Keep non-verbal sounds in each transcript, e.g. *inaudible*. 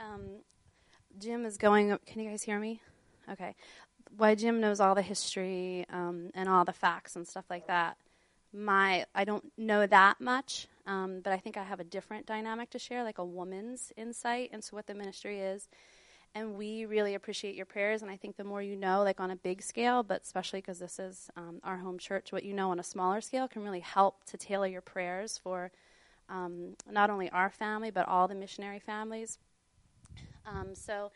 Um, Jim is going. Can you guys hear me? Okay. Why Jim knows all the history um, and all the facts and stuff like that. My I don't know that much, um, but I think I have a different dynamic to share, like a woman's insight into what the ministry is. And we really appreciate your prayers. And I think the more you know, like on a big scale, but especially because this is um, our home church, what you know on a smaller scale can really help to tailor your prayers for um, not only our family, but all the missionary families. Um, so,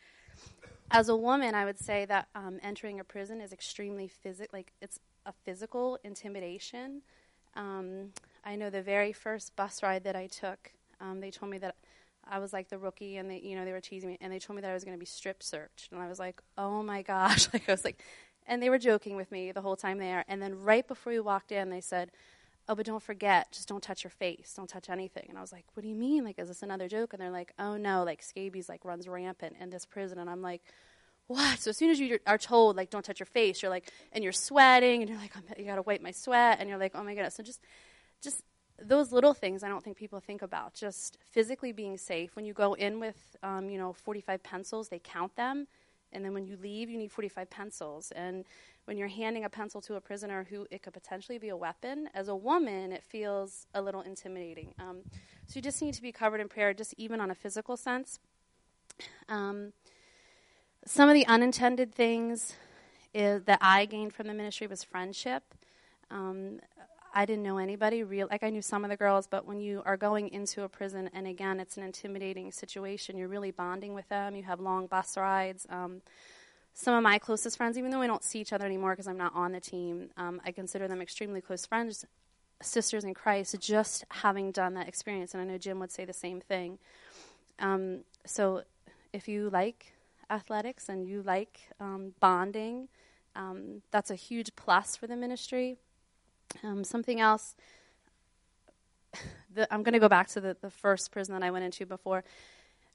as a woman, I would say that um, entering a prison is extremely physical, like it's a physical intimidation. Um, I know the very first bus ride that I took, um, they told me that I was like the rookie, and they, you know, they were teasing me, and they told me that I was going to be strip searched, and I was like, oh my gosh, *laughs* like I was like, and they were joking with me the whole time there, and then right before we walked in, they said, oh, but don't forget, just don't touch your face, don't touch anything, and I was like, what do you mean, like, is this another joke? And they're like, oh no, like scabies like runs rampant in this prison, and I'm like. What? So as soon as you are told like don't touch your face, you're like and you're sweating and you're like you gotta wipe my sweat and you're like oh my goodness. So just just those little things I don't think people think about. Just physically being safe. When you go in with, um, you know, 45 pencils, they count them. And then when you leave, you need 45 pencils. And when you're handing a pencil to a prisoner who it could potentially be a weapon, as a woman, it feels a little intimidating. Um, so you just need to be covered in prayer, just even on a physical sense. Um, some of the unintended things is, that I gained from the ministry was friendship. Um, I didn't know anybody real like I knew some of the girls, but when you are going into a prison and again it's an intimidating situation, you're really bonding with them. You have long bus rides. Um, some of my closest friends, even though we don't see each other anymore because I'm not on the team, um, I consider them extremely close friends, sisters in Christ. Just having done that experience, and I know Jim would say the same thing. Um, so, if you like athletics and you like um, bonding, um, that's a huge plus for the ministry. Um, something else, the, I'm going to go back to the, the first prison that I went into before.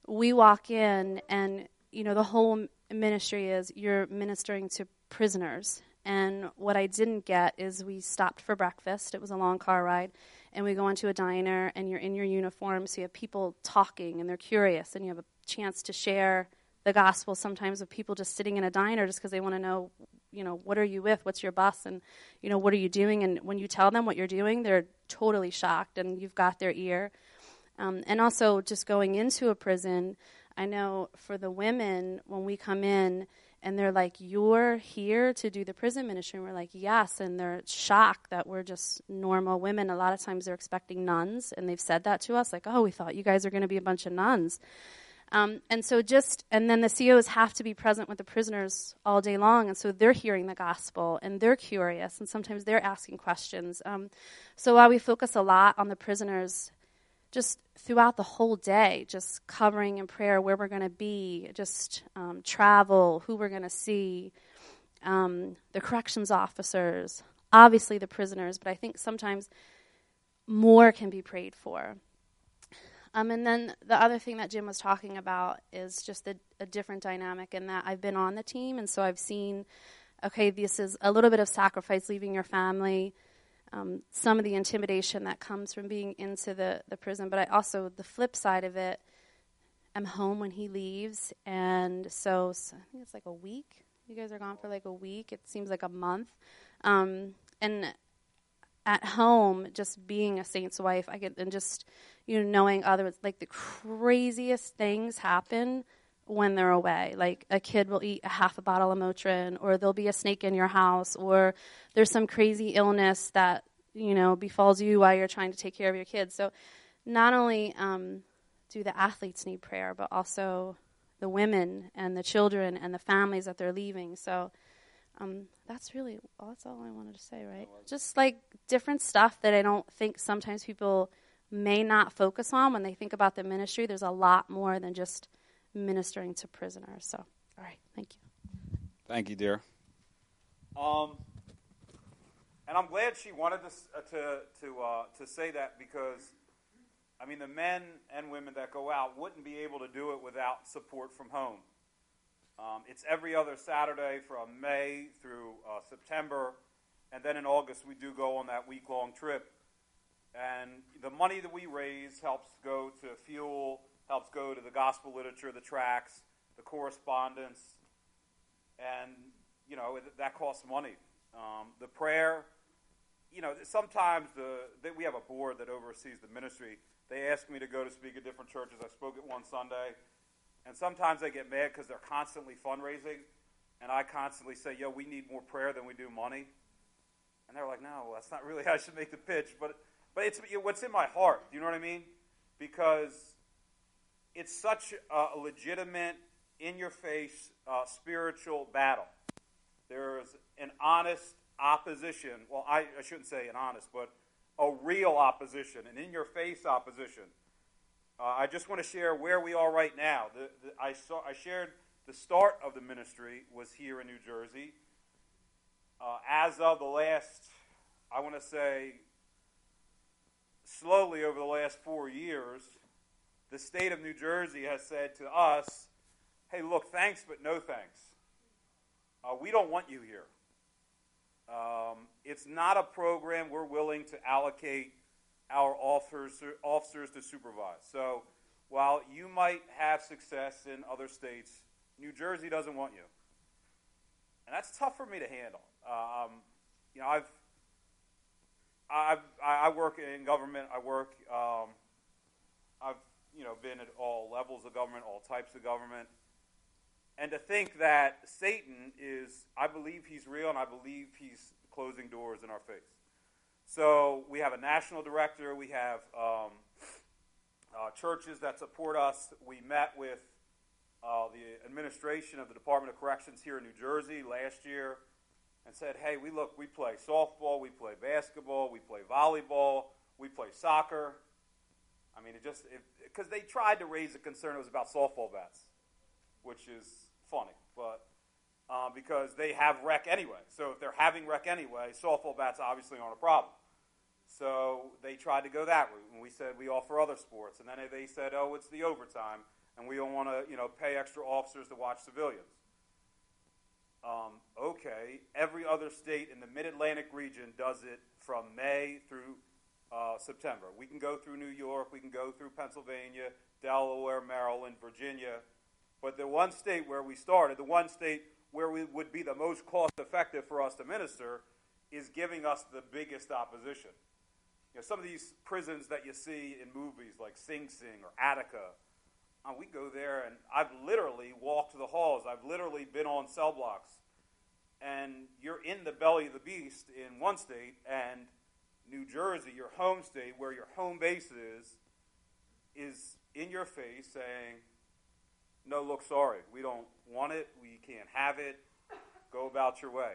We walk in, and you know the whole ministry is you're ministering to prisoners. And what I didn't get is we stopped for breakfast. It was a long car ride. And we go into a diner, and you're in your uniform, so you have people talking, and they're curious, and you have a chance to share the gospel sometimes with people just sitting in a diner just because they want to know you know, what are you with? What's your bus? And, you know, what are you doing? And when you tell them what you're doing, they're totally shocked and you've got their ear. Um, and also, just going into a prison, I know for the women, when we come in and they're like, You're here to do the prison ministry. And we're like, Yes. And they're shocked that we're just normal women. A lot of times they're expecting nuns, and they've said that to us, like, Oh, we thought you guys are going to be a bunch of nuns. Um, and so just, and then the COs have to be present with the prisoners all day long. And so they're hearing the gospel and they're curious and sometimes they're asking questions. Um, so while we focus a lot on the prisoners, just throughout the whole day, just covering in prayer where we're going to be, just um, travel, who we're going to see, um, the corrections officers, obviously the prisoners, but I think sometimes more can be prayed for. Um, and then the other thing that Jim was talking about is just a, a different dynamic in that I've been on the team, and so I've seen, okay, this is a little bit of sacrifice, leaving your family, um, some of the intimidation that comes from being into the, the prison, but I also, the flip side of it, I'm home when he leaves, and so, so I think it's like a week. You guys are gone for like a week. It seems like a month. Um, and at home, just being a saint's wife, I get and just you know knowing others like the craziest things happen when they're away. Like a kid will eat a half a bottle of Motrin, or there'll be a snake in your house, or there's some crazy illness that you know befalls you while you're trying to take care of your kids. So not only um, do the athletes need prayer, but also the women and the children and the families that they're leaving. So um, that's really well, that's all I wanted to say, right? Just like different stuff that I don't think sometimes people may not focus on when they think about the ministry. There's a lot more than just ministering to prisoners. So, all right, thank you. Thank you, dear. Um, and I'm glad she wanted to uh, to to, uh, to say that because, I mean, the men and women that go out wouldn't be able to do it without support from home. Um, it's every other Saturday from May through uh, September, and then in August we do go on that week long trip. And the money that we raise helps go to fuel helps go to the gospel literature, the tracts, the correspondence, and you know that costs money. Um, the prayer, you know, sometimes the, that we have a board that oversees the ministry. They ask me to go to speak at different churches. I spoke at one Sunday, and sometimes they get mad because they're constantly fundraising, and I constantly say, "Yo, we need more prayer than we do money." And they're like, "No, that's not really how I should make the pitch." But but it's what's in my heart. Do you know what I mean? Because it's such a legitimate, in-your-face uh, spiritual battle. There's an honest opposition. Well, I, I shouldn't say an honest, but a real opposition, an in your face opposition. Uh, I just want to share where we are right now. The, the, I, saw, I shared the start of the ministry was here in New Jersey. Uh, as of the last, I want to say, slowly over the last four years, the state of New Jersey has said to us, hey, look, thanks, but no thanks. Uh, we don't want you here. Um, it's not a program we're willing to allocate our officers, officers to supervise. So while you might have success in other states, New Jersey doesn't want you. And that's tough for me to handle. Um, you know, I've, I've, I work in government. I work, um, I've, you know, been at all levels of government, all types of government. And to think that Satan is, I believe he's real and I believe he's closing doors in our face. So we have a national director, we have um, uh, churches that support us. We met with uh, the administration of the Department of Corrections here in New Jersey last year and said, hey, we look, we play softball, we play basketball, we play volleyball, we play soccer. I mean, it just, because they tried to raise a concern, it was about softball bats, which is funny, but uh, because they have rec anyway. So if they're having rec anyway, softball bats obviously aren't a problem. So they tried to go that route, and we said we offer other sports, and then they said, oh, it's the overtime, and we don't want to, you know, pay extra officers to watch civilians. Um, okay, every other state in the Mid-Atlantic region does it from May through uh, September. We can go through New York, we can go through Pennsylvania, Delaware, Maryland, Virginia, but the one state where we started, the one state where we would be the most cost effective for us to minister, is giving us the biggest opposition. You know, some of these prisons that you see in movies like Sing Sing or Attica, uh, we go there and I've literally walked the halls. I've literally been on cell blocks. And you're in the belly of the beast in one state, and New Jersey, your home state, where your home base is, is in your face saying, no, look, sorry, we don't want it, we can't have it, go about your way.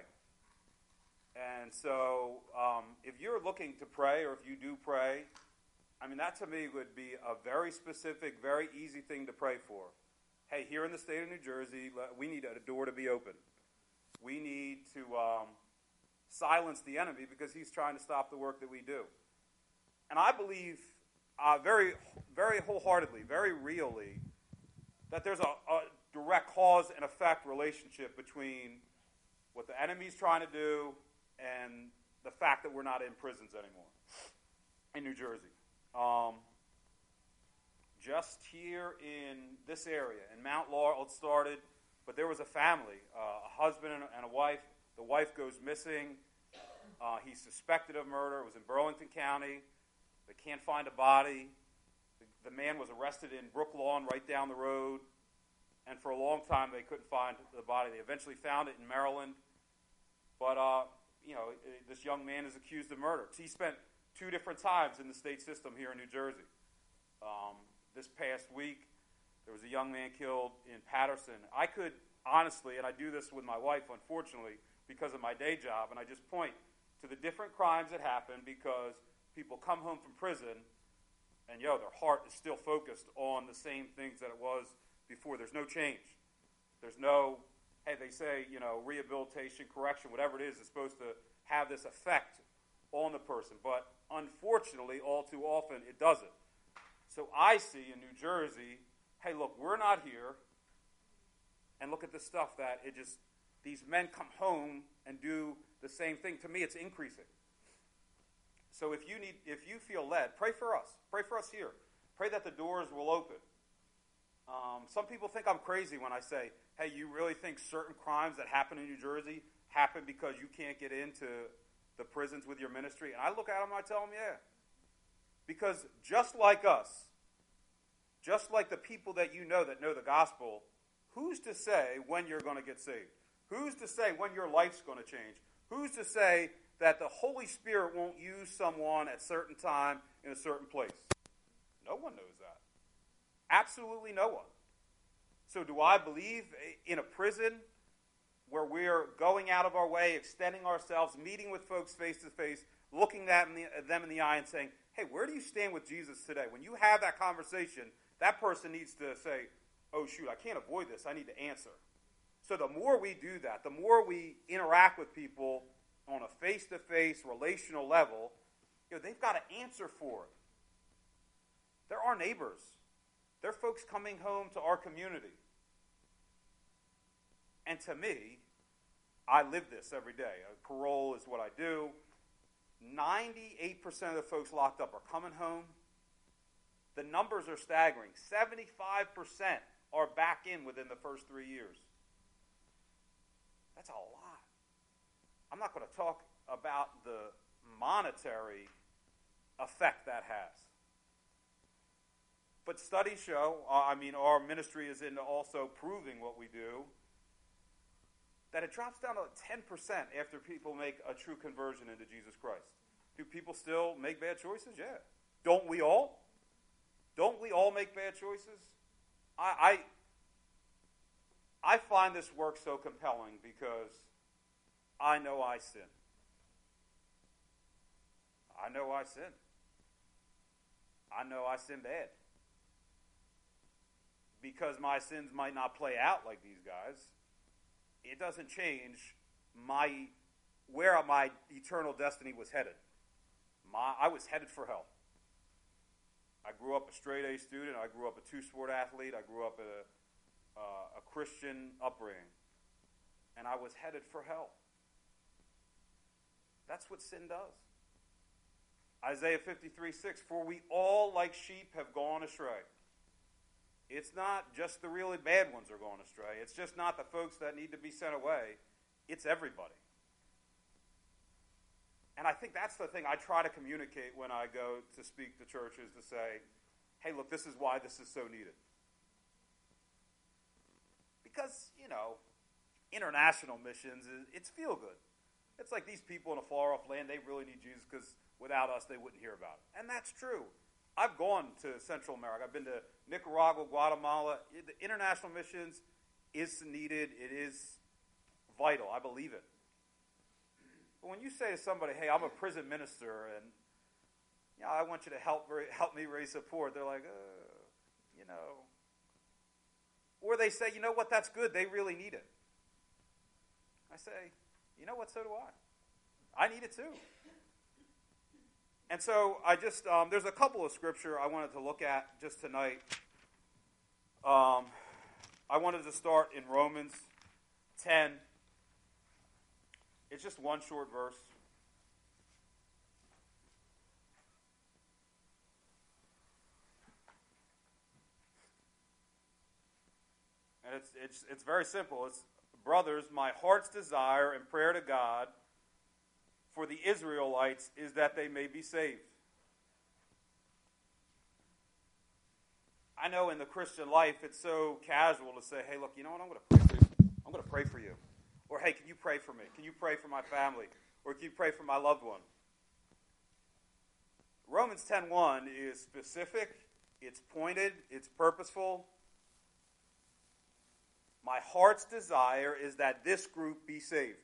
And so, um, if you're looking to pray, or if you do pray, I mean, that to me would be a very specific, very easy thing to pray for. Hey, here in the state of New Jersey, we need a door to be open. We need to um, silence the enemy because he's trying to stop the work that we do. And I believe uh, very, very wholeheartedly, very really, that there's a, a direct cause and effect relationship between what the enemy's trying to do and the fact that we're not in prisons anymore in New Jersey. Um, just here in this area, in Mount Laurel, it started, but there was a family, uh, a husband and a wife. The wife goes missing. Uh, he's suspected of murder. It was in Burlington County. They can't find a body. The man was arrested in Brooklawn, right down the road, and for a long time they couldn't find the body. They eventually found it in Maryland, but uh, you know this young man is accused of murder. He spent two different times in the state system here in New Jersey. Um, this past week, there was a young man killed in Paterson. I could honestly, and I do this with my wife, unfortunately, because of my day job, and I just point to the different crimes that happen because people come home from prison and yo, their heart is still focused on the same things that it was before. There's no change. There's no, hey, they say, you know, rehabilitation, correction, whatever it is, is supposed to have this effect on the person. But unfortunately, all too often, it doesn't. So I see in New Jersey, hey, look, we're not here. And look at the stuff that it just, these men come home and do the same thing. To me, it's increasing. So if you need, if you feel led, pray for us. Pray for us here. Pray that the doors will open. Um, some people think I'm crazy when I say, hey, you really think certain crimes that happen in New Jersey happen because you can't get into the prisons with your ministry? And I look at them and I tell them, yeah. Because just like us, just like the people that you know that know the gospel, who's to say when you're going to get saved? Who's to say when your life's going to change? Who's to say that the Holy Spirit won't use someone at a certain time in a certain place? No one knows that. Absolutely no one. So, do I believe in a prison where we're going out of our way, extending ourselves, meeting with folks face to face, looking at them in the eye and saying, hey, where do you stand with Jesus today? When you have that conversation, that person needs to say, oh, shoot, I can't avoid this. I need to answer. So the more we do that, the more we interact with people on a face to face relational level, you know, they've got to answer for it. They're our neighbors. They're folks coming home to our community. And to me, I live this every day. Parole is what I do. 98% of the folks locked up are coming home. The numbers are staggering. 75% are back in within the first three years. That's a lot. I'm not going to talk about the monetary effect that has. But studies show, uh, I mean, our ministry is into also proving what we do, that it drops down to 10% after people make a true conversion into Jesus Christ. Do people still make bad choices? Yeah. Don't we all? Don't we all make bad choices? I, I, I find this work so compelling because I know I sin. I know I sin. I know I sin bad because my sins might not play out like these guys, it doesn't change my where my eternal destiny was headed. My, I was headed for hell. I grew up a straight A student. I grew up a two sport athlete. I grew up a, uh, a Christian upbringing. And I was headed for hell. That's what sin does. Isaiah 53 6 For we all, like sheep, have gone astray. It's not just the really bad ones are going astray. It's just not the folks that need to be sent away. It's everybody. And I think that's the thing I try to communicate when I go to speak to churches to say, hey, look, this is why this is so needed. Because, you know, international missions, it's feel good. It's like these people in a far off land, they really need Jesus because without us, they wouldn't hear about it. And that's true. I've gone to Central America. I've been to Nicaragua, Guatemala. The international missions is needed. It is vital. I believe it. But when you say to somebody, "Hey, I'm a prison minister, and you know, I want you to help help me raise support," they're like, uh, you know, or they say, "You know what? That's good. They really need it." I say, "You know what? So do I. I need it too." And so I just, um, there's a couple of scripture I wanted to look at just tonight. Um, I wanted to start in Romans 10. It's just one short verse. And it's, it's, it's very simple. It's, brothers, my heart's desire and prayer to God for the Israelites is that they may be saved. I know in the Christian life it's so casual to say, hey, look, you know what? I'm going to pray for you. I'm going to pray for you. Or, hey, can you pray for me? Can you pray for my family? Or can you pray for my loved one? Romans 10.1 is specific, it's pointed, it's purposeful. My heart's desire is that this group be saved.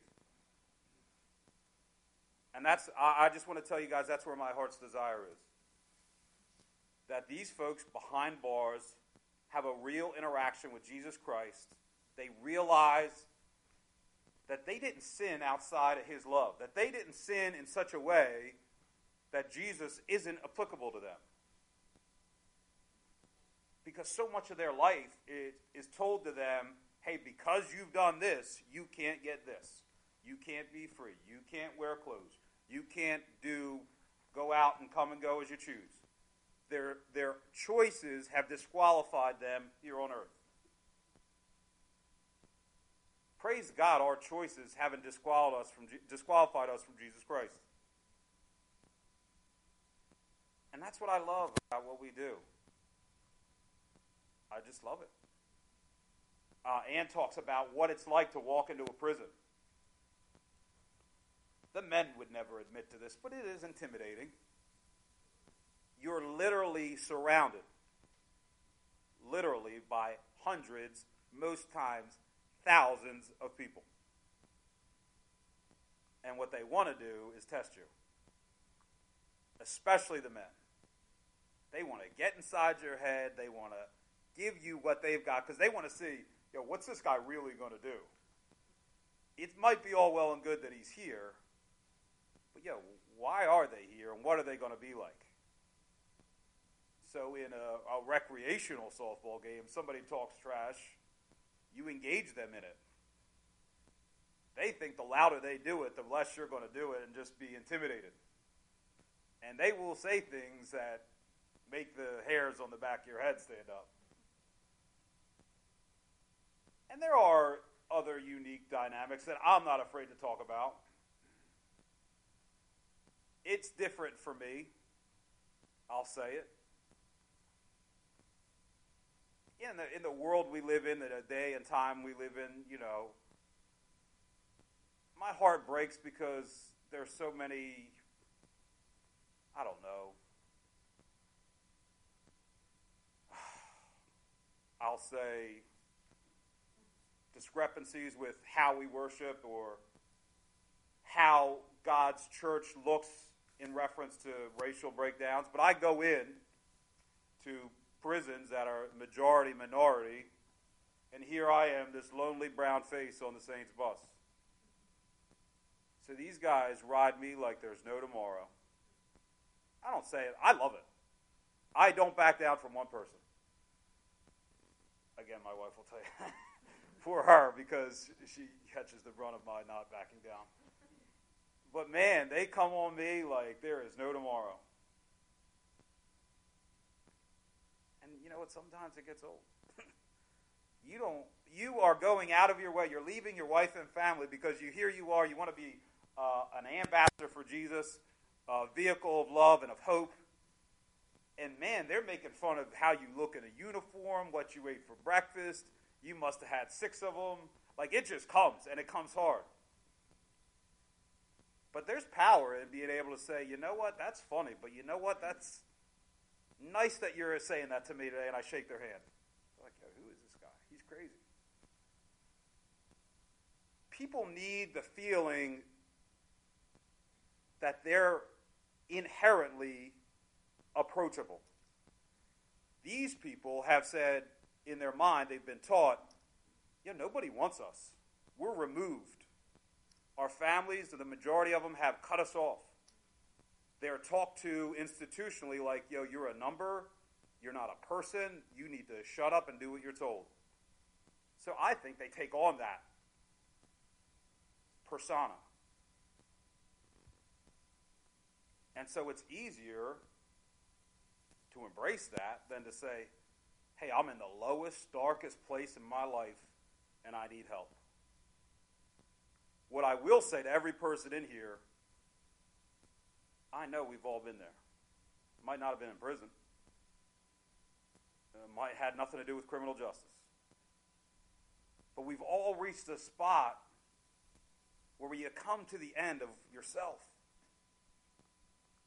And that's, I, I just want to tell you guys, that's where my heart's desire is. That these folks behind bars have a real interaction with Jesus Christ. They realize that they didn't sin outside of his love, that they didn't sin in such a way that Jesus isn't applicable to them. Because so much of their life is, is told to them, hey, because you've done this, you can't get this. You can't be free. You can't wear clothes. You can't do go out and come and go as you choose. their, their choices have disqualified them here on earth. Praise God, our choices haven't disqualified us from, disqualified us from Jesus Christ. And that's what I love about what we do. I just love it. Uh, Ann talks about what it's like to walk into a prison. The men would never admit to this, but it is intimidating. You're literally surrounded, literally by hundreds, most times thousands of people. And what they want to do is test you, especially the men. They want to get inside your head. They want to give you what they've got because they want to see, yo, what's this guy really going to do? It might be all well and good that he's here, but yo, why are they here and what are they going to be like? So, in a, a recreational softball game, somebody talks trash, you engage them in it. They think the louder they do it, the less you're going to do it and just be intimidated. And they will say things that make the hairs on the back of your head stand up. And there are other unique dynamics that I'm not afraid to talk about. It's different for me. I'll say it. In the, in the world we live in, the day and time we live in, you know, my heart breaks because there's so many, I don't know, *sighs* I'll say, discrepancies with how we worship or how God's church looks in reference to racial breakdowns. But I go in to prisons that are majority minority, and here I am, this lonely brown face on the Saints bus. So these guys ride me like there's no tomorrow. I don't say it, I love it. I don't back down from one person. Again, my wife will tell you. *laughs* For her, because she catches the brunt of my not backing down. But man, they come on me like there is no tomorrow. And you know what? Sometimes it gets old. *laughs* you don't. You are going out of your way. You're leaving your wife and family because you here you are. You want to be uh, an ambassador for Jesus, a vehicle of love and of hope and man, they're making fun of how you look in a uniform, what you ate for breakfast. You must have had six of them. Like it just comes, and it comes hard. But there's power in being able to say, you know what, that's funny, but you know what, that's nice that you're saying that to me today, and I shake their hand. like, who is this guy? He's crazy. People need the feeling that they're inherently approachable. These people have said in their mind, they've been taught, yeah, nobody wants us. We're removed. Our families, the majority of them, have cut us off. They're talked to institutionally like, yo, you're a number, you're not a person, you need to shut up and do what you're told. So I think they take on that persona. And so it's easier to embrace that than to say, hey, I'm in the lowest, darkest place in my life and I need help. What I will say to every person in here, I know we've all been there. Might not have been in prison. It might had nothing to do with criminal justice. But we've all reached a spot where you come to the end of yourself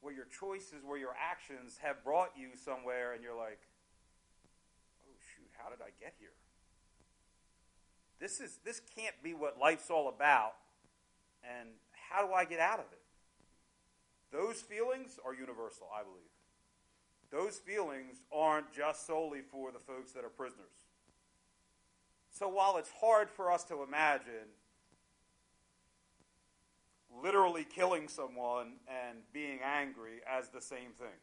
where your choices, where your actions have brought you somewhere, and you're like, how did I get here? This, is, this can't be what life's all about, and how do I get out of it? Those feelings are universal, I believe. Those feelings aren't just solely for the folks that are prisoners. So while it's hard for us to imagine literally killing someone and being angry as the same thing,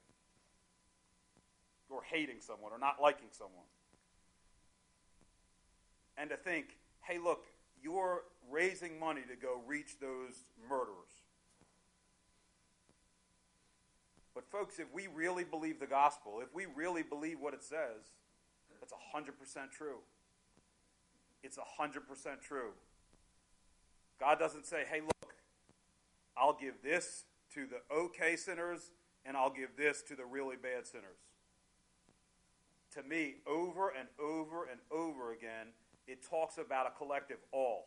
or hating someone, or not liking someone. And to think, hey, look, you're raising money to go reach those murderers. But, folks, if we really believe the gospel, if we really believe what it says, that's 100% true. It's 100% true. God doesn't say, hey, look, I'll give this to the okay sinners and I'll give this to the really bad sinners. To me, over and over and over again, it talks about a collective all.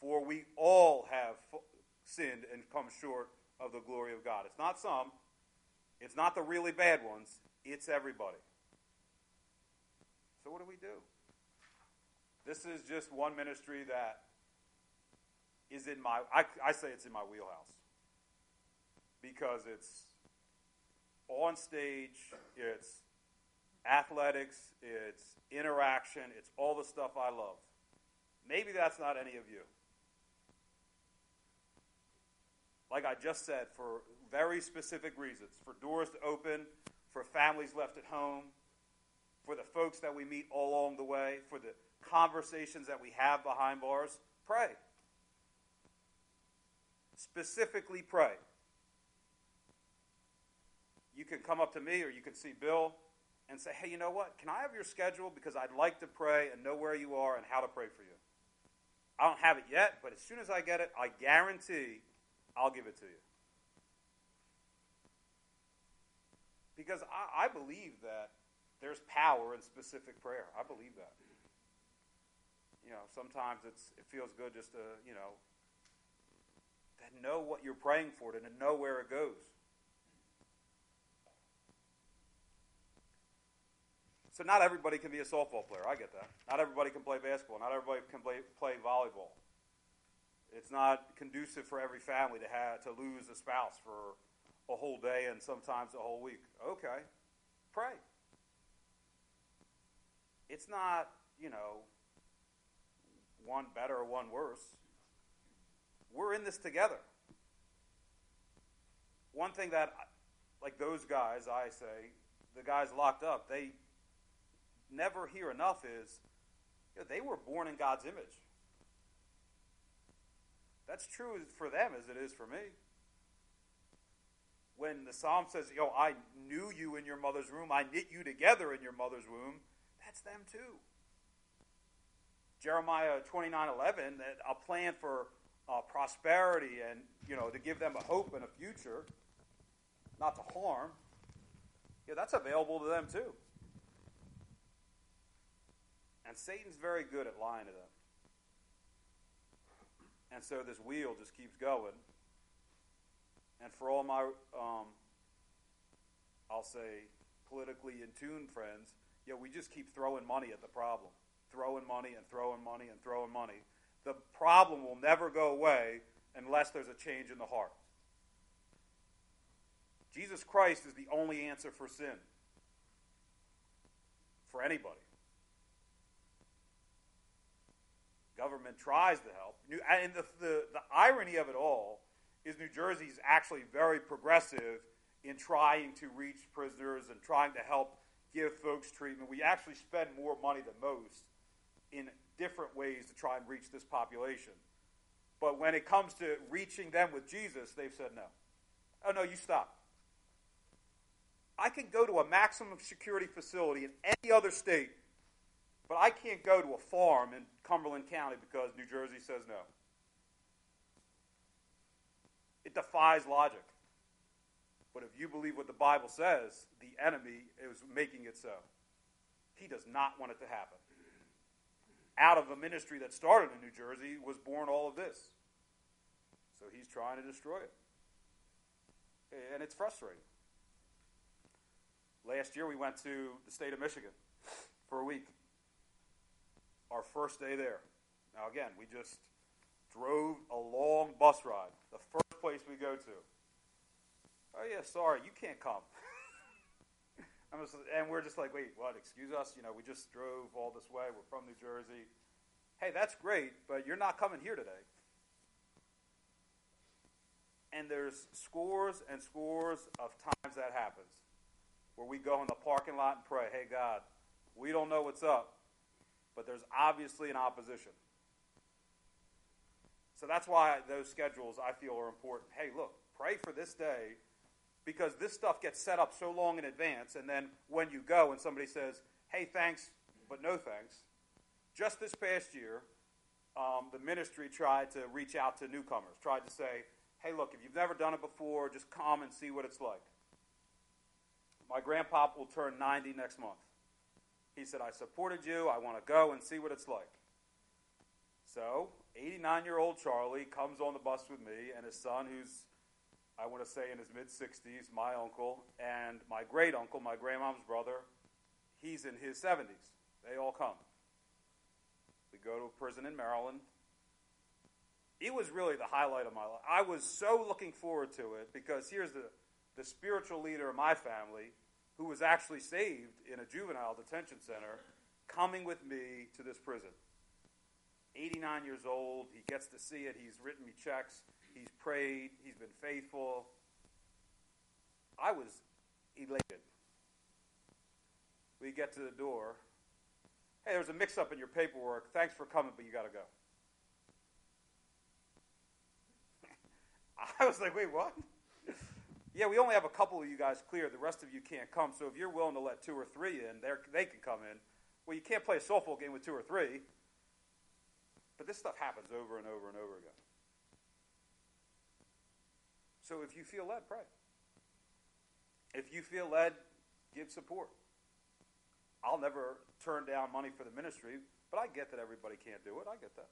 For we all have sinned and come short of the glory of God. It's not some, it's not the really bad ones, it's everybody. So, what do we do? This is just one ministry that is in my, I, I say it's in my wheelhouse because it's on stage, it's athletics, it's interaction, it's all the stuff I love. Maybe that's not any of you. Like I just said, for very specific reasons for doors to open, for families left at home, for the folks that we meet all along the way, for the conversations that we have behind bars. Pray. Specifically, pray. You can come up to me or you can see Bill and say, hey, you know what? Can I have your schedule? Because I'd like to pray and know where you are and how to pray for you. I don't have it yet, but as soon as I get it, I guarantee I'll give it to you. Because I, I believe that there's power in specific prayer. I believe that. You know, sometimes it's it feels good just to, you know, to know what you're praying for, and to know where it goes. So not everybody can be a softball player. I get that. Not everybody can play basketball. Not everybody can play, play volleyball. It's not conducive for every family to have to lose a spouse for a whole day and sometimes a whole week. Okay, pray. It's not, you know, one better or one worse. We're in this together. One thing that, like those guys, I say, the guys locked up, they never hear enough is you know, they were born in God's image. That's true for them as it is for me. When the psalm says, Yo, I knew you in your mother's womb, I knit you together in your mother's womb, that's them too. Jeremiah 29 11, that a plan for uh, prosperity and, you know, to give them a hope and a future, not to harm. Yeah, that's available to them too. And Satan's very good at lying to them. And so this wheel just keeps going. And for all my, um, I'll say, politically in tune friends, yeah, we just keep throwing money at the problem. Throwing money and throwing money and throwing money. The problem will never go away unless there's a change in the heart. Jesus Christ is the only answer for sin. For anybody. Government tries to help. And the, the, the irony of it all is New Jersey is actually very progressive in trying to reach prisoners and trying to help give folks treatment. We actually spend more money than most in different ways to try and reach this population. But when it comes to reaching them with Jesus, they've said no. Oh, no, you stop. I can go to a maximum security facility in any other state but I can't go to a farm in Cumberland County because New Jersey says no. It defies logic. But if you believe what the Bible says, the enemy is making it so. He does not want it to happen. Out of a ministry that started in New Jersey was born all of this. So he's trying to destroy it. And it's frustrating. Last year we went to the state of Michigan for a week our first day there. Now, again, we just drove a long bus ride, the first place we go to. Oh, yeah, sorry, you can't come. *laughs* just, and we're just like, wait, what? Excuse us? You know, we just drove all this way. We're from New Jersey. Hey, that's great, but you're not coming here today. And there's scores and scores of times that happens where we go in the parking lot and pray, hey, God, we don't know what's up, but there's obviously an opposition. So that's why those schedules I feel are important. Hey, look, pray for this day because this stuff gets set up so long in advance, and then when you go and somebody says, hey, thanks, but no thanks. Just this past year, um, the ministry tried to reach out to newcomers, tried to say, hey, look, if you've never done it before, just come and see what it's like. My grandpa will turn 90 next month. He said, I supported you. I want to go and see what it's like. So, 89 year old Charlie comes on the bus with me and his son, who's I want to say in his mid 60s, my uncle, and my great uncle, my grandmom's brother, he's in his 70s. They all come. We go to a prison in Maryland. It was really the highlight of my life. I was so looking forward to it because here's the, the spiritual leader of my family, who was actually saved in a juvenile detention center, coming with me to this prison. 89 years old. He gets to see it. He's written me checks. He's prayed. He's been faithful. I was elated. We get to the door. Hey, there's a mix up in your paperwork. Thanks for coming, but you got to go. *laughs* I was like, wait, what? Yeah, we only have a couple of you guys clear. The rest of you can't come. So if you're willing to let two or three in, they can come in. Well, you can't play a softball game with two or three. But this stuff happens over and over and over again. So if you feel led, pray. If you feel led, give support. I'll never turn down money for the ministry, but I get that everybody can't do it. I get that.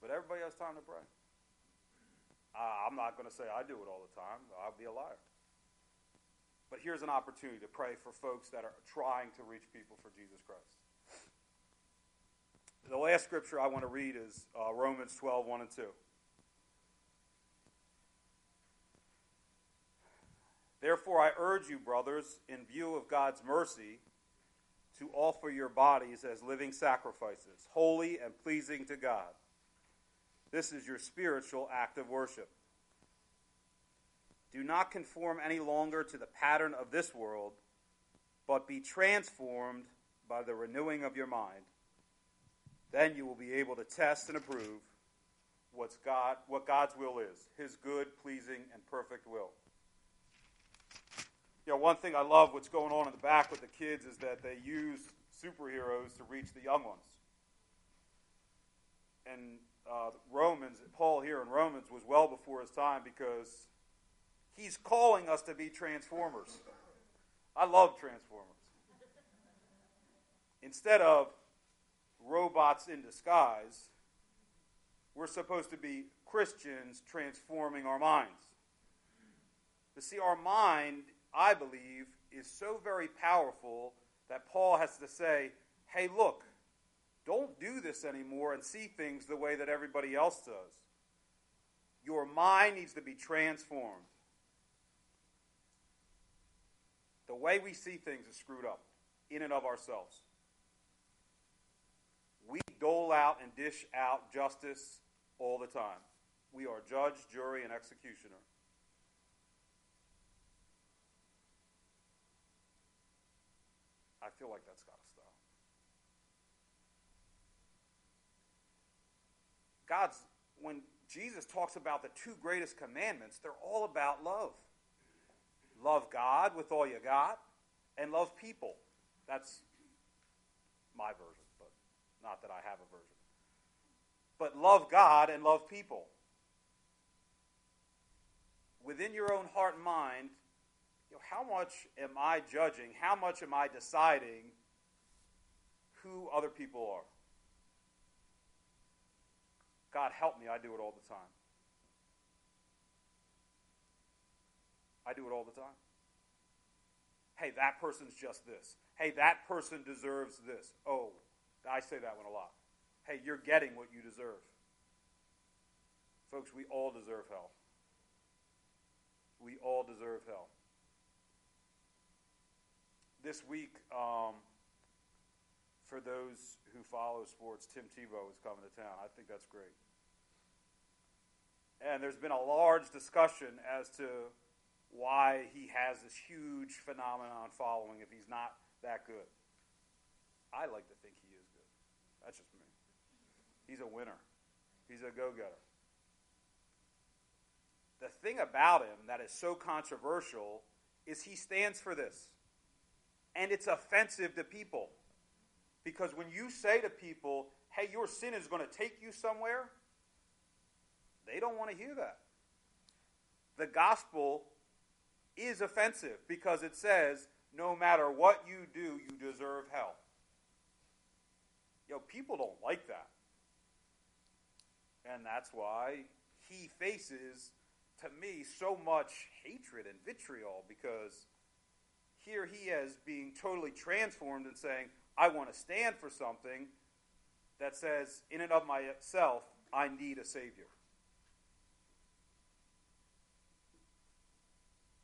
But everybody has time to pray. Uh, I'm not going to say I do it all the time. I'll be a liar. But here's an opportunity to pray for folks that are trying to reach people for Jesus Christ. The last scripture I want to read is uh, Romans 12, 1 and 2. Therefore, I urge you, brothers, in view of God's mercy, to offer your bodies as living sacrifices, holy and pleasing to God. This is your spiritual act of worship. Do not conform any longer to the pattern of this world, but be transformed by the renewing of your mind. Then you will be able to test and approve what's God, what God's will is, his good, pleasing, and perfect will you know, one thing I love what's going on in the back with the kids is that they use superheroes to reach the young ones. And uh, Romans, Paul here in Romans was well before his time because he's calling us to be transformers. I love transformers. Instead of robots in disguise, we're supposed to be Christians transforming our minds. To see, our mind I believe, is so very powerful that Paul has to say, hey, look, don't do this anymore and see things the way that everybody else does. Your mind needs to be transformed. The way we see things is screwed up in and of ourselves. We dole out and dish out justice all the time. We are judge, jury, and executioner. I feel like that's got to stop. God's, when Jesus talks about the two greatest commandments, they're all about love. Love God with all you got, and love people. That's my version, but not that I have a version. But love God and love people. Within your own heart and mind, you know, how much am I judging? How much am I deciding who other people are? God, help me. I do it all the time. I do it all the time. Hey, that person's just this. Hey, that person deserves this. Oh, I say that one a lot. Hey, you're getting what you deserve. Folks, we all deserve hell. We all deserve hell this week, um, for those who follow sports, Tim Tebow is coming to town. I think that's great. And there's been a large discussion as to why he has this huge phenomenon following if he's not that good. I like to think he is good. That's just me. He's a winner. He's a go-getter. the thing about him that is so controversial is he stands for this. And it's offensive to people. Because when you say to people, hey, your sin is going to take you somewhere, they don't want to hear that. The gospel is offensive because it says, no matter what you do, you deserve hell. Yo, people don't like that. And that's why he faces, to me, so much hatred and vitriol because here he is being totally transformed and saying, I want to stand for something that says, in and of myself, I need a Savior.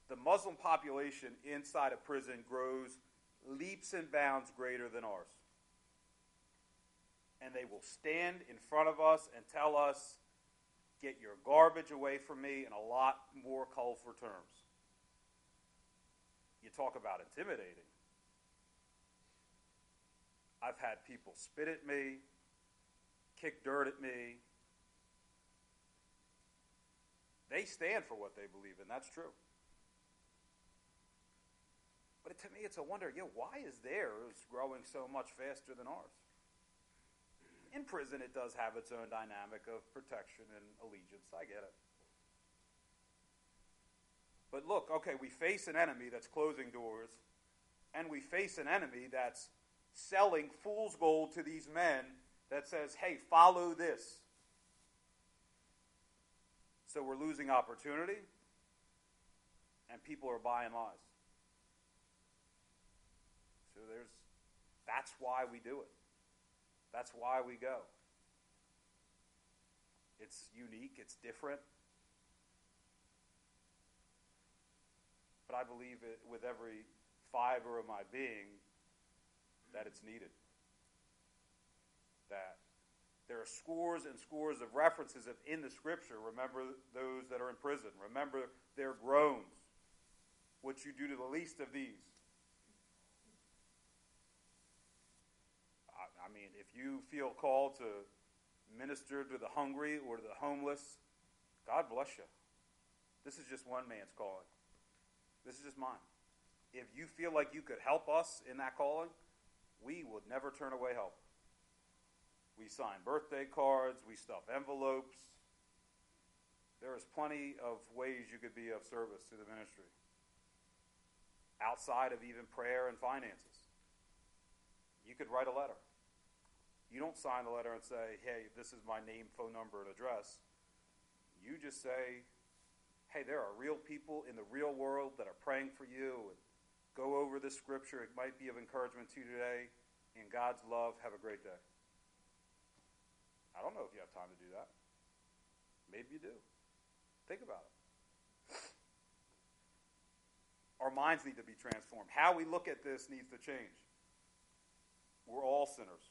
The Muslim population inside a prison grows leaps and bounds greater than ours. And they will stand in front of us and tell us, get your garbage away from me, in a lot more colorful terms. You talk about intimidating. I've had people spit at me, kick dirt at me. They stand for what they believe in. That's true. But to me, it's a wonder, yeah, why is theirs growing so much faster than ours? In prison, it does have its own dynamic of protection and allegiance. I get it. But look, okay, we face an enemy that's closing doors, and we face an enemy that's selling fool's gold to these men that says, hey, follow this. So we're losing opportunity, and people are buying lies. So there's that's why we do it. That's why we go. It's unique, it's different. But I believe it with every fiber of my being that it's needed. That there are scores and scores of references in the scripture. Remember those that are in prison. Remember their groans. What you do to the least of these. I, I mean, if you feel called to minister to the hungry or the homeless, God bless you. This is just one man's calling. This is just mine. If you feel like you could help us in that calling, we would never turn away help. We sign birthday cards, we stuff envelopes. There is plenty of ways you could be of service to the ministry outside of even prayer and finances. You could write a letter. You don't sign the letter and say, hey, this is my name, phone number, and address. You just say, hey, there are real people in the real world that are praying for you and Go over this scripture. It might be of encouragement to you today. In God's love, have a great day. I don't know if you have time to do that. Maybe you do. Think about it. Our minds need to be transformed. How we look at this needs to change. We're all sinners.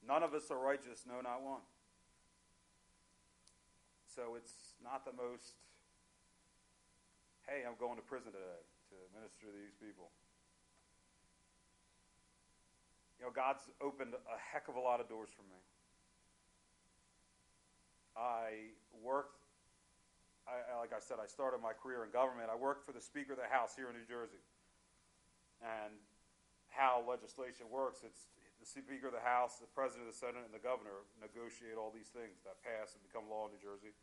None of us are righteous, no, not one. So it's not the most, hey, I'm going to prison today to minister to these people. You know, God's opened a heck of a lot of doors for me. I worked, I, like I said, I started my career in government. I worked for the Speaker of the House here in New Jersey. And how legislation works, it's the Speaker of the House, the President of the Senate, and the Governor negotiate all these things that pass and become law in New Jersey.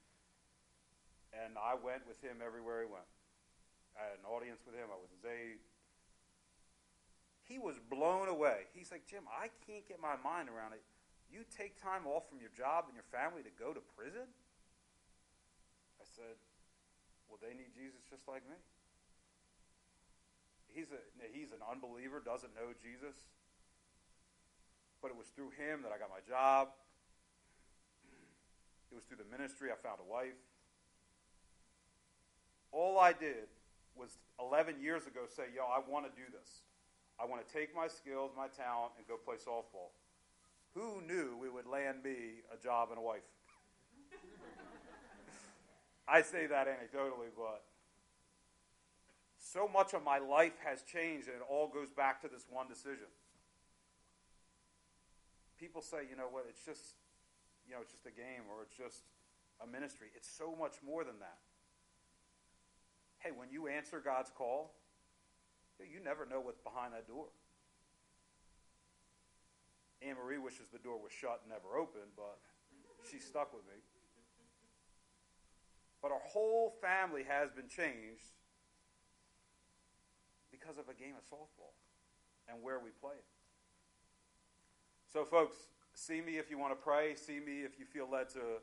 And I went with him everywhere he went. I had an audience with him. I was his aide. He was blown away. He's like, Jim, I can't get my mind around it. You take time off from your job and your family to go to prison? I said, Well, they need Jesus just like me. He's, a, he's an unbeliever, doesn't know Jesus. But it was through him that I got my job. It was through the ministry I found a wife. All I did was 11 years ago say, yo, I want to do this. I want to take my skills, my talent, and go play softball. Who knew we would land me a job and a wife? *laughs* I say that anecdotally, but so much of my life has changed, and it all goes back to this one decision. People say, you know what, it's just, you know, it's just a game, or it's just a ministry. It's so much more than that. Hey, when you answer God's call, you never know what's behind that door. Anne Marie wishes the door was shut and never opened, but she's stuck with me. But our whole family has been changed because of a game of softball and where we play it. So, folks, see me if you want to pray. See me if you feel led to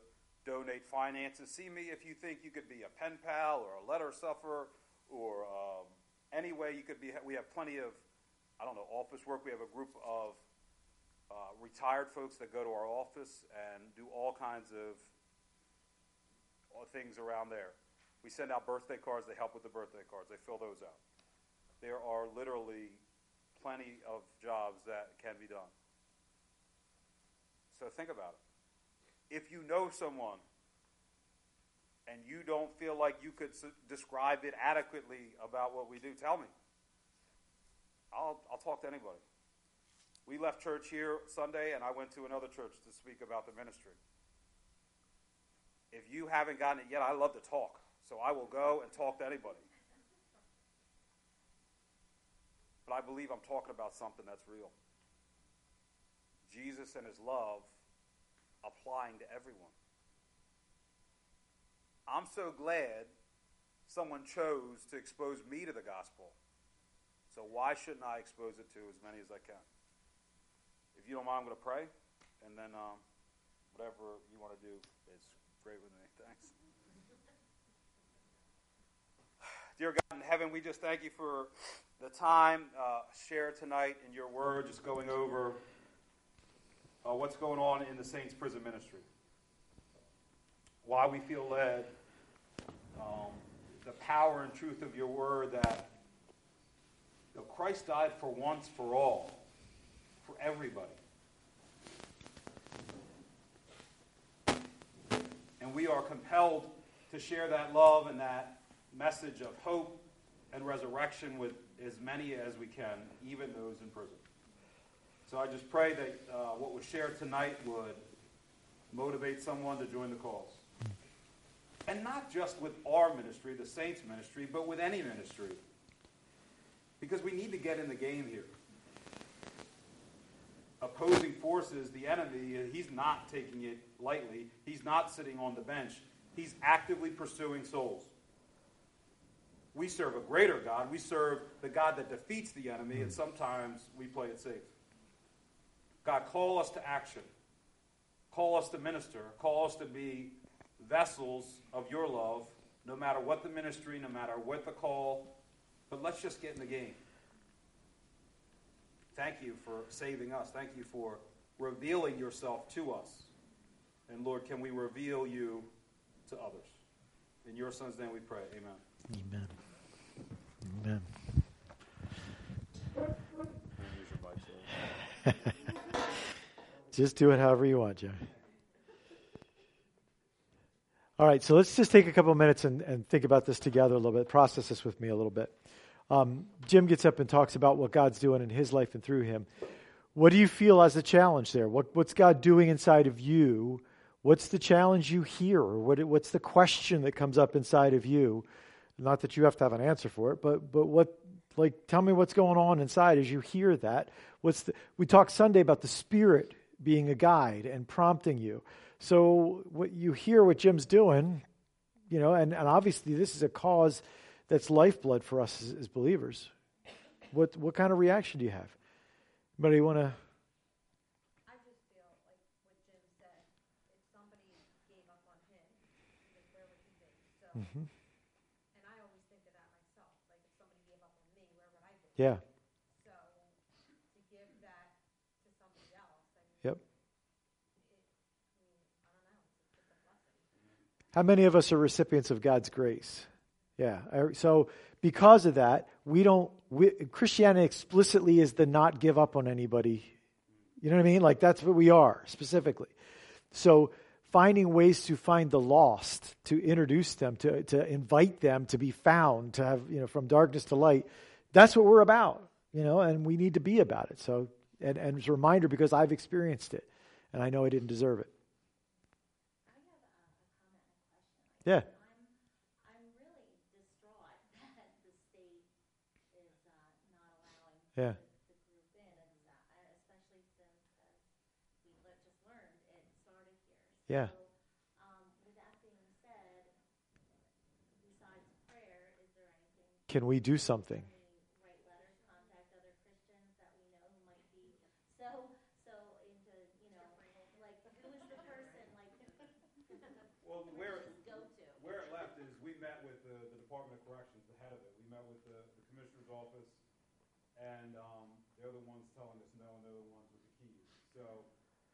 donate finances. See me if you think you could be a pen pal or a letter sufferer or um, any way you could be. We have plenty of, I don't know, office work. We have a group of uh, retired folks that go to our office and do all kinds of uh, things around there. We send out birthday cards. They help with the birthday cards. They fill those out. There are literally plenty of jobs that can be done. So think about it. If you know someone and you don't feel like you could describe it adequately about what we do, tell me. I'll, I'll talk to anybody. We left church here Sunday, and I went to another church to speak about the ministry. If you haven't gotten it yet, I love to talk. So I will go and talk to anybody. But I believe I'm talking about something that's real. Jesus and his love applying to everyone. I'm so glad someone chose to expose me to the gospel. So why shouldn't I expose it to as many as I can? If you don't mind, I'm going to pray, and then um, whatever you want to do is great with me. Thanks. *sighs* Dear God in heaven, we just thank you for the time uh, shared tonight in your word, just going over uh, what's going on in the Saints Prison Ministry. Why we feel led, um, the power and truth of your word that you know, Christ died for once for all, for everybody. And we are compelled to share that love and that message of hope and resurrection with as many as we can, even those in prison. So I just pray that uh, what was shared tonight would motivate someone to join the cause. And not just with our ministry, the saints' ministry, but with any ministry. Because we need to get in the game here. Opposing forces, the enemy, he's not taking it lightly. He's not sitting on the bench. He's actively pursuing souls. We serve a greater God. We serve the God that defeats the enemy, and sometimes we play it safe. God, call us to action. Call us to minister. Call us to be vessels of your love, no matter what the ministry, no matter what the call. But let's just get in the game. Thank you for saving us. Thank you for revealing yourself to us. And Lord, can we reveal you to others? In your son's name we pray. Amen. Amen. Amen. *laughs* Just do it however you want, Joe. All right, so let's just take a couple minutes and, and think about this together a little bit, process this with me a little bit. Um, Jim gets up and talks about what God's doing in his life and through him. What do you feel as a challenge there? What, what's God doing inside of you? What's the challenge you hear? Or what, what's the question that comes up inside of you? Not that you have to have an answer for it, but, but what, like, tell me what's going on inside as you hear that. What's the, we talked Sunday about the Spirit being a guide and prompting you. So what you hear what Jim's doing, you know, and, and obviously this is a cause that's lifeblood for us as, as believers. What what kind of reaction do you have? Anybody want to? I just feel like what If somebody gave up on him, where would he be? So, mm-hmm. and I always think of that myself. Like if somebody gave up on me, where would I be? Yeah. How many of us are recipients of God's grace? Yeah. So because of that, we don't. We, Christianity explicitly is the not give up on anybody. You know what I mean? Like that's what we are specifically. So finding ways to find the lost, to introduce them, to to invite them to be found, to have you know from darkness to light. That's what we're about. You know, and we need to be about it. So and and as a reminder because I've experienced it, and I know I didn't deserve it. Yeah. I'm, I'm really distraught that the state is uh, not Yeah. the, the group in, and especially since, as we le- just learned, it started here. Yeah. Um, with that being said, besides prayer, is there anything? Can we do something? Can we write letters, contact other Christians that we know who might be so so into you know like who is the person like Well, where, just go to? where it left is we met with the, the Department of Corrections, the head of it. We met with the, the Commissioner's office, and um, they're the ones telling us no, and they're the ones with the keys. So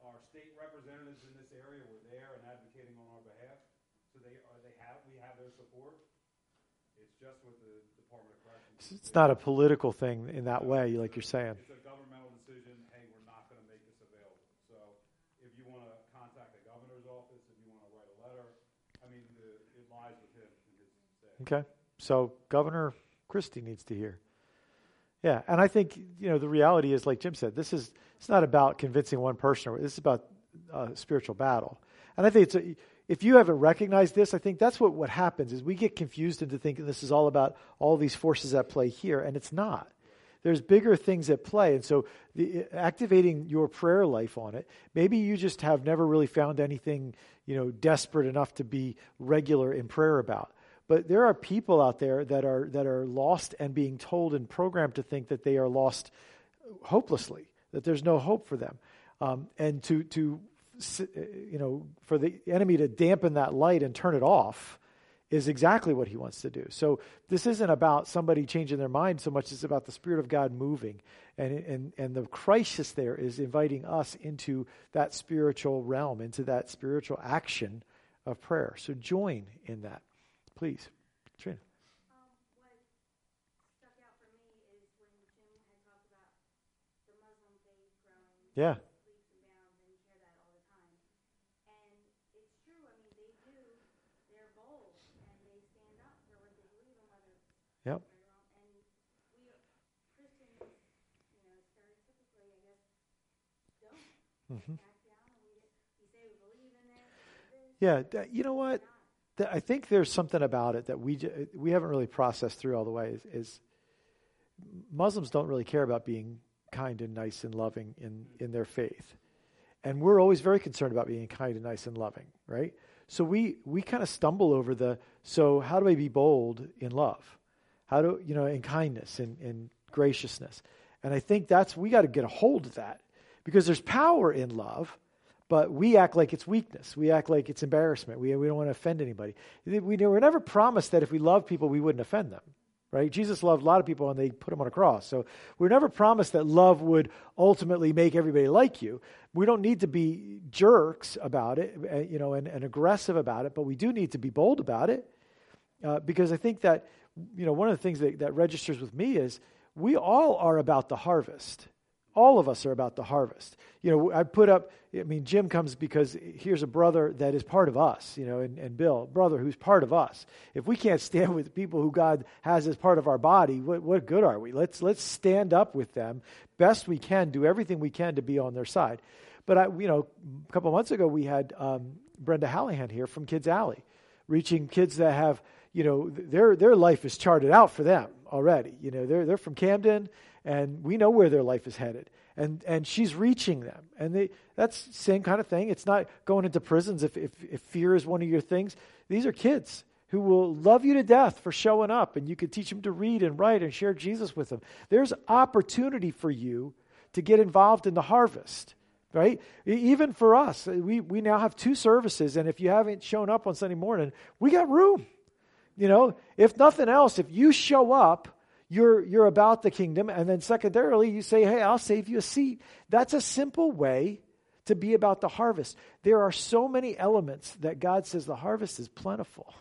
our state representatives in this area were there and advocating on our behalf. So they are, they have, we have their support. It's just with the Department of Corrections. It's not a political thing in that way, like you're saying. It's a governmental decision, hey, we're not going to make this available. So if you want to contact the governor's office, if you want to write a letter, I mean, the, it lies with him and his say. Okay. So Governor Christie needs to hear. Yeah, and I think you know the reality is, like Jim said, this is it's not about convincing one person. This is about uh, spiritual battle. And I think it's a, if you haven't recognized this, I think that's what what happens is we get confused into thinking this is all about all these forces at play here, and it's not. There's bigger things at play, and so the, activating your prayer life on it. Maybe you just have never really found anything you know desperate enough to be regular in prayer about. But there are people out there that are that are lost and being told and programmed to think that they are lost hopelessly, that there's no hope for them, um, and to to you know for the enemy to dampen that light and turn it off is exactly what he wants to do. So this isn't about somebody changing their mind so much as about the Spirit of God moving, and and and the crisis there is inviting us into that spiritual realm, into that spiritual action of prayer. So join in that, please, Trina. Um, what stuck out for me is when Jim had talked about the Muslim faith growing Yeah. leaps and bounds, and you hear that all the time. And it's true. I mean, they do. They're bold and they stand up for what they believe in, whether it's Yep. right or wrong. And we Christians, you know, stereotypically, I guess, don't Mhm. back down. And we we say we believe in this. this Yeah, you know what? Th- I think there's something about it that we j- we haven't really processed through all the way. Is, is Muslims don't really care about being kind and nice and loving in mm. in their faith, and we're always very concerned about being kind and nice and loving, right? So we we kind of stumble over the so how do I be bold in love? How do you know in kindness and in graciousness? And I think that's we got to get a hold of that because there's power in love but we act like it's weakness. We act like it's embarrassment. We, we don't want to offend anybody. We were never promised that if we love people, we wouldn't offend them, right? Jesus loved a lot of people and they put him on a cross. So we're never promised that love would ultimately make everybody like you. We don't need to be jerks about it, uh, you know, and, and aggressive about it, but we do need to be bold about it uh, because I think that, you know, one of the things that, that registers with me is we all are about the harvest all of us are about the harvest. You know, I put up, I mean, Jim comes because here's a brother that is part of us, you know, and, and Bill, brother who's part of us. If we can't stand with people who God has as part of our body, what, what good are we? Let's, let's stand up with them best we can, do everything we can to be on their side. But, I, you know, a couple months ago, we had um, Brenda Hallahan here from Kids Alley, reaching kids that have, you know, their, their life is charted out for them already. You know, they're, they're from Camden and we know where their life is headed. And and she's reaching them. And they that's the same kind of thing. It's not going into prisons if, if if fear is one of your things. These are kids who will love you to death for showing up and you can teach them to read and write and share jesus with them. There's opportunity for you to get involved in the harvest right? Even for us we we now have two services and if you haven't shown up on sunday morning we got room. You know if nothing else if you show up you're, you're about the kingdom. And then, secondarily, you say, Hey, I'll save you a seat. That's a simple way to be about the harvest. There are so many elements that God says the harvest is plentiful,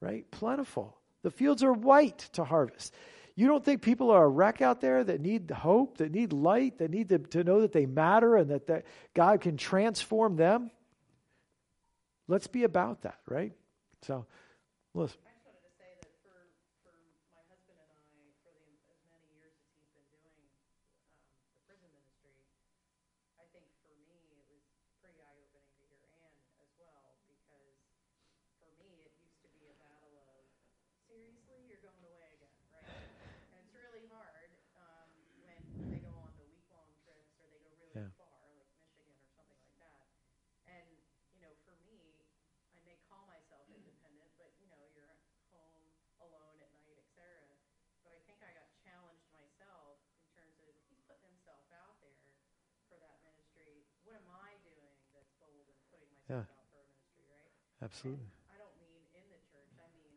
right? Plentiful. The fields are white to harvest. You don't think people are a wreck out there that need hope, that need light, that need to, to know that they matter and that, that God can transform them? Let's be about that, right? So, listen. I just wanted to say that for, for my husband and I, for the, as many years as he's been doing um, the prison ministry, I think for me it was pretty eye opening to hear Ann as well, because for me you're going away again, right? And it's really hard um, when they go on the week long trips or they go really Yeah. far, like Michigan or something like that. And you know, for me, I may call myself independent, but you know, you're home alone at night, etc. But I think I got challenged myself in terms of he's putting himself out there for that ministry. What am I doing that's bold and putting myself Yeah. out for a ministry, right? Absolutely. I don't mean in the church. I mean,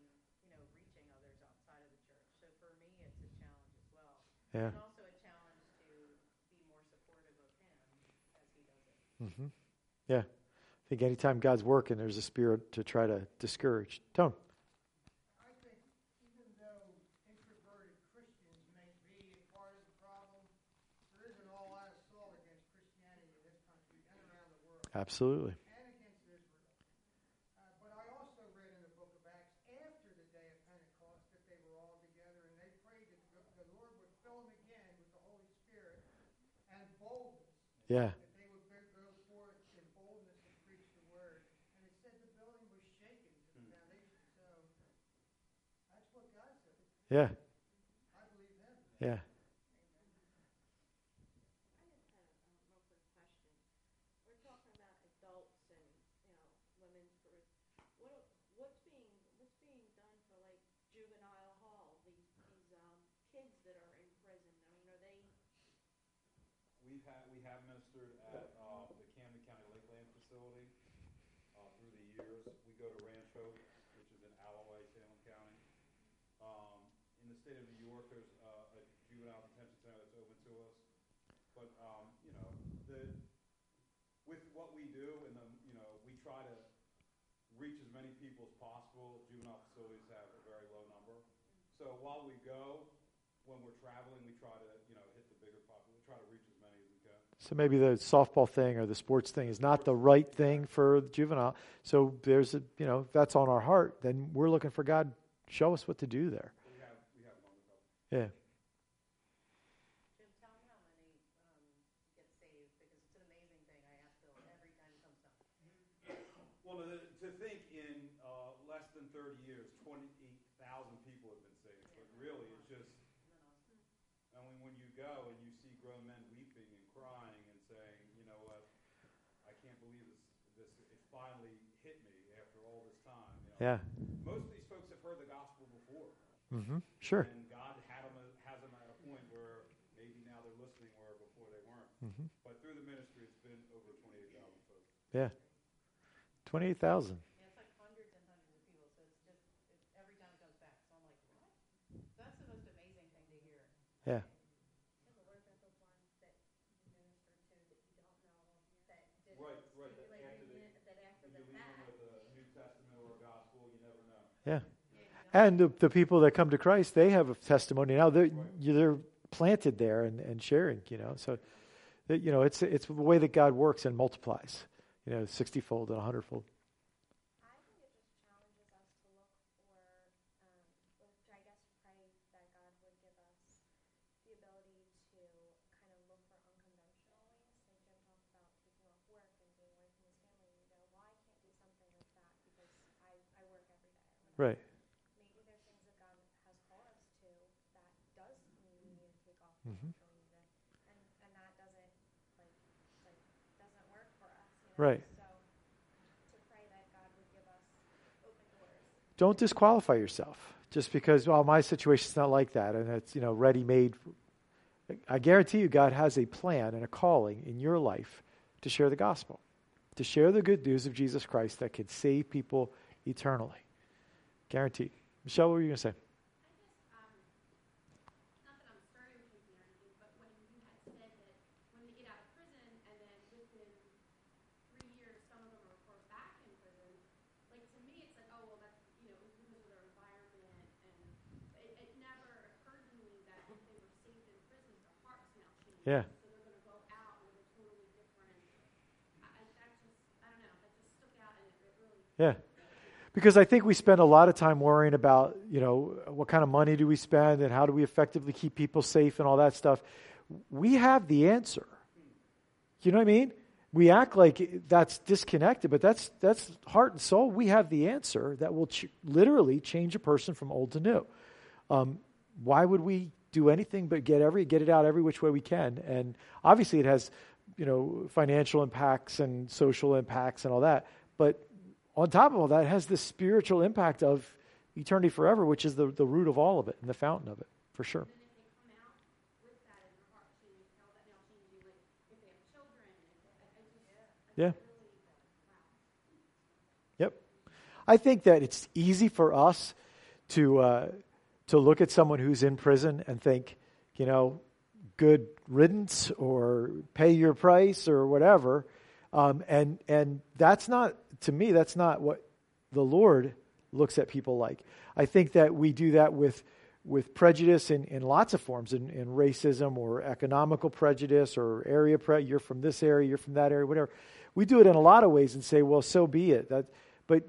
you know, reaching others outside of the church. So for me, it's a challenge as well. Yeah. And also a challenge to be more supportive of him as he does it. hmm Yeah. I think anytime God's working, there's a spirit to try to discourage. Tone. I think even though introverted Christians may be a part of the problem, there is an all-out assault against Christianity in this country and around the world, Absolutely. and against Israel. Uh, but I also read in the book of Acts after the day of Pentecost that they were all together and they prayed that the, the Lord would fill them again with the Holy Spirit and boldness, Yeah. that they would go go forth in boldness and preach the word. And it said the building was shaken to the foundation. So that's what God Hmm. said. Yeah. I believe him. Yeah. I just had a um, real quick question. We're talking about adults and, you know, women's group. What, what's being, what's being done for like juvenile hall, these, these, um, kids that are in prison? I mean, are they, We've had, we have ministered at, uh, the Camden County Lakeland facility, uh, through the years. We go to Ranch Hope, which is in Alloway, Salem County. Um, in the state of New York, there's, uh, a juvenile detention center that's open to us. But, um, you know, the, with what we do and the, you know, we try to reach as many people as possible. Juvenile facilities have a very low number. So while we go, when we're traveling, we try to, you know, hit the bigger population, We try to reach as many as we can. So maybe the softball thing or the sports thing is not the right thing for the juvenile. So there's a, you know, if that's on our heart, then we're looking for God, show us what to do there. We have, we have. Yeah. Jim, tell me how many um, get saved because it's an amazing thing. I ask Bill every time he comes down. Well, to, to think in uh, less than 30 years, 28,000 people have been saved. But really, it's just, I mean, when you go and you see grown men weeping and crying and saying, you know what, I can't believe this, this it finally hit me after all this time. You know? Yeah. Most of these folks have heard the gospel before. hmm Sure. And God had them, has them at a point where maybe now they're listening where before they weren't. hmm But through the ministry, it's been over 28,000 folks. Yeah. 28,000. Yeah, it's like hundreds and hundreds of people. So it's just it, every time it comes back. So I'm like, what? That's the most amazing thing to hear. Yeah. Yeah, but what about the ones that you minister to that you don't know that did Right, those- right, that like, after you the- min- that after If the you leave them fact, with a New Testament or a gospel, you never know. Yeah. And the, the people that come to Christ, they have a testimony now. They're, they're planted there and, and sharing, you know. So, you know, it's, it's the way that God works and multiplies, you know, 60 fold and 100 fold. I think it just challenges us to look for, um, which I guess pray that God would give us the ability to kind of look for unconventional ways. Like Jim talked about taking off work and being away from his family. You go, well, I can't do something like that because I, I work every day. or whatever. Right. Maybe there's things that God has called us to that does mean we need to take off Mhm. work or we need to, and, and that doesn't, like, like, doesn't work for us, you know? Right. So, to pray that God would give us open doors. Don't disqualify yourself just because, well, my situation's not like that and it's, you know, ready made. I guarantee you, God has a plan and a calling in your life to share the gospel, to share the good news of Jesus Christ that can save people eternally. Guaranteed. Michelle, what were you going to say? I just, um, not that I'm starting with you or anything, but when you had said that when they get out of prison and then within three years, some of them are, are back in prison, like to me, it's like, oh, well, that's, you know, it was because of their environment. And it, it never occurred to me that if they were saved in prison, their hearts now change. Yeah. So they're going to go out with a totally different, I, I, that just, I don't know, that just stuck out and it, it really Yeah. Because I think we spend a lot of time worrying about, you know, what kind of money do we spend and how do we effectively keep people safe and all that stuff. We have the answer. You know what I mean? We act like that's disconnected, but that's that's heart and soul. We have the answer that will ch- literally change a person from old to new. um, why would we do anything but get every get it out every which way we can? And obviously, it has you know financial impacts and social impacts and all that. But on top of all that, it has this spiritual impact of eternity forever, which is the, the root of all of it and the fountain of it, for sure. And if they come out with that in their heart to tell that now changing like if they have children and if they, I, I just Yeah. Yep. I think that it's easy for us to uh, to look at someone who's in prison and think, you know, good riddance or pay your price or whatever, um, and and that's not to me. That's not what the Lord looks at people like. I think that we do that with with prejudice in, in lots of forms, in, in racism or economical prejudice or area pre. You're from this area, you're from that area, whatever. We do it in a lot of ways and say, well, so be it. That, but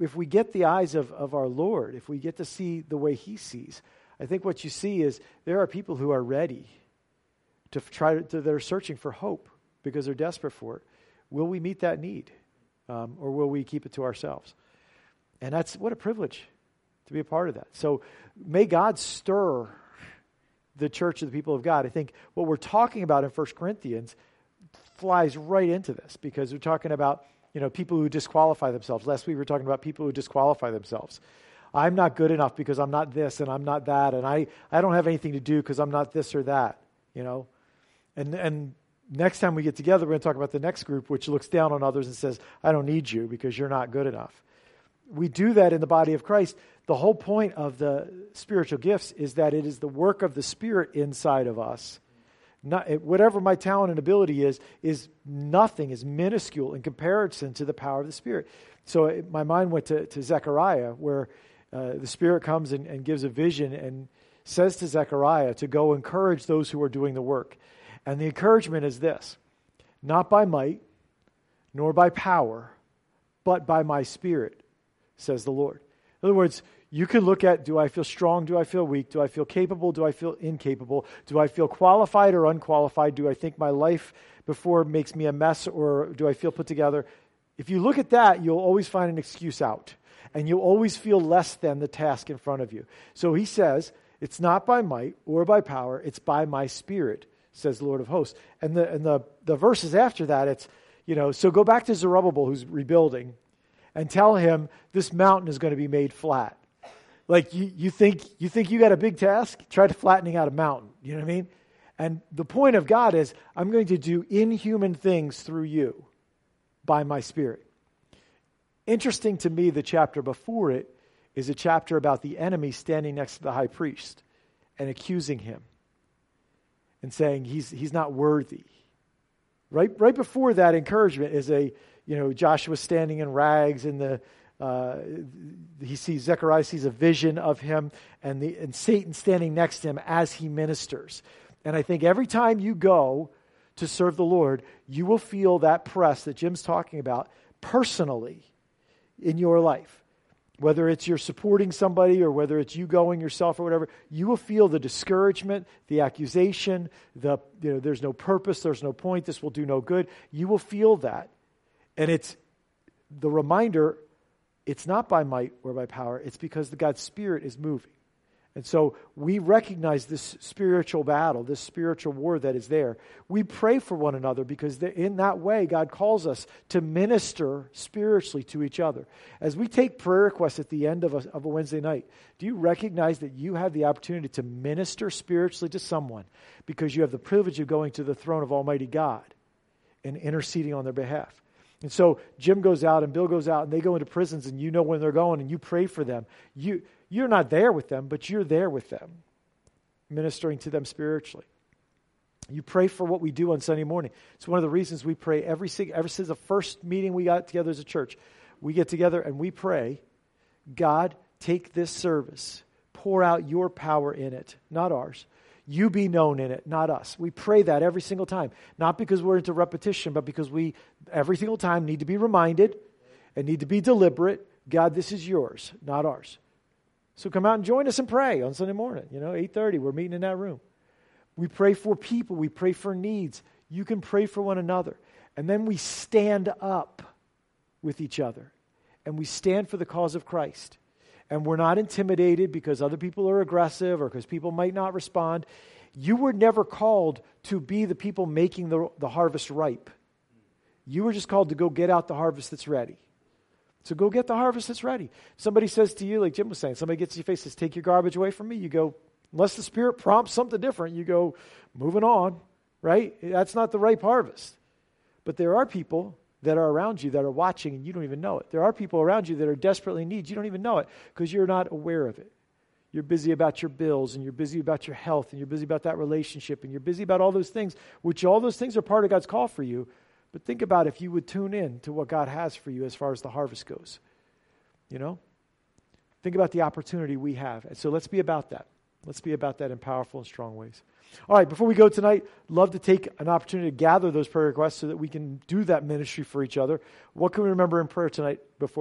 if we get the eyes of, of our Lord, if we get to see the way He sees, I think what you see is there are people who are ready to try to, to that are searching for hope because they're desperate for it. Will we meet that need, um, or will we keep it to ourselves? And that's what a privilege to be a part of that. So may God stir the church of the people of God. I think what we're talking about in 1 Corinthians flies right into this because we're talking about you know people who disqualify themselves. Last week we were talking about people who disqualify themselves. I'm not good enough because I'm not this and I'm not that and I, I don't have anything to do because I'm not this or that, you know. And and next time we get together we're going to talk about the next group which looks down on others and says, I don't need you because you're not good enough. We do that in the body of Christ. The whole point of the spiritual gifts is that it is the work of the Spirit inside of us not, whatever my talent and ability is, is nothing, is minuscule in comparison to the power of the Spirit. So it, my mind went to, to Zechariah, where uh, the Spirit comes and, and gives a vision and says to Zechariah to go encourage those who are doing the work. And the encouragement is this not by might, nor by power, but by my Spirit, says the Lord. In other words, you can look at do I feel strong? Do I feel weak? Do I feel capable? Do I feel incapable? Do I feel qualified or unqualified? Do I think my life before makes me a mess or do I feel put together? If you look at that, you'll always find an excuse out and you'll always feel less than the task in front of you. So he says, it's not by might or by power, it's by my spirit, says the Lord of hosts. And the, and the, the verses after that, it's, you know, so go back to Zerubbabel who's rebuilding and tell him this mountain is going to be made flat. Like you, you think you think you got a big task? Try to flattening out a mountain. You know what I mean? And the point of God is, I'm going to do inhuman things through you by my Spirit. Interesting to me, the chapter before it is a chapter about the enemy standing next to the high priest and accusing him and saying he's, he's not worthy. Right, right before that encouragement is a, you know, Joshua standing in rags in the, uh, he sees Zechariah sees a vision of him and the and Satan standing next to him as he ministers. And I think every time you go to serve the Lord, you will feel that press that Jim's talking about personally in your life. Whether it's you're supporting somebody or whether it's you going yourself or whatever, you will feel the discouragement, the accusation, the you know, there's no purpose, there's no point, this will do no good. You will feel that. And it's the reminder it's not by might or by power, it's because the God's Spirit is moving. And so we recognize this spiritual battle, this spiritual war that is there. We pray for one another because in that way, God calls us to minister spiritually to each other. As we take prayer requests at the end of a, of a Wednesday night, do you recognize that you have the opportunity to minister spiritually to someone because you have the privilege of going to the throne of Almighty God and interceding on their behalf? And so Jim goes out and Bill goes out and they go into prisons and you know when they're going and you pray for them. You, you're not there with them, but you're there with them, ministering to them spiritually. You pray for what we do on Sunday morning. It's one of the reasons we pray every ever since the first meeting we got together as a church. We get together and we pray, God, take this service, pour out your power in it, not ours. You be known in it, not us. We pray that every single time. Not because we're into repetition, but because we, every single time, need to be reminded and need to be deliberate. God, this is yours, not ours. So come out and join us and pray on Sunday morning. You know, 8.30, we're meeting in that room. We pray for people. We pray for needs. You can pray for one another. And then we stand up with each other. And we stand for the cause of Christ. and we're not intimidated because other people are aggressive or because people might not respond. You were never called to be the people making the, the harvest ripe. You were just called to go get out the harvest that's ready. So go get the harvest that's ready. Somebody says to you, like Jim was saying, somebody gets in your face, says, Take your garbage away from me. You go, unless the Spirit prompts something different, you go, moving on, right? That's not the ripe harvest. But there are people that are around you that are watching and you don't even know it. There are people around you that are desperately in need. You don't even know it because you're not aware of it. You're busy about your bills and you're busy about your health and you're busy about that relationship and you're busy about all those things, which all those things are part of God's call for you. But think about if you would tune in to what God has for you as far as the harvest goes. You know? Think about the opportunity we have. And so let's be about that. Let's be about that in powerful and strong ways. All right, before we go tonight, love to take an opportunity to gather those prayer requests so that we can do that ministry for each other. What can we remember in prayer tonight before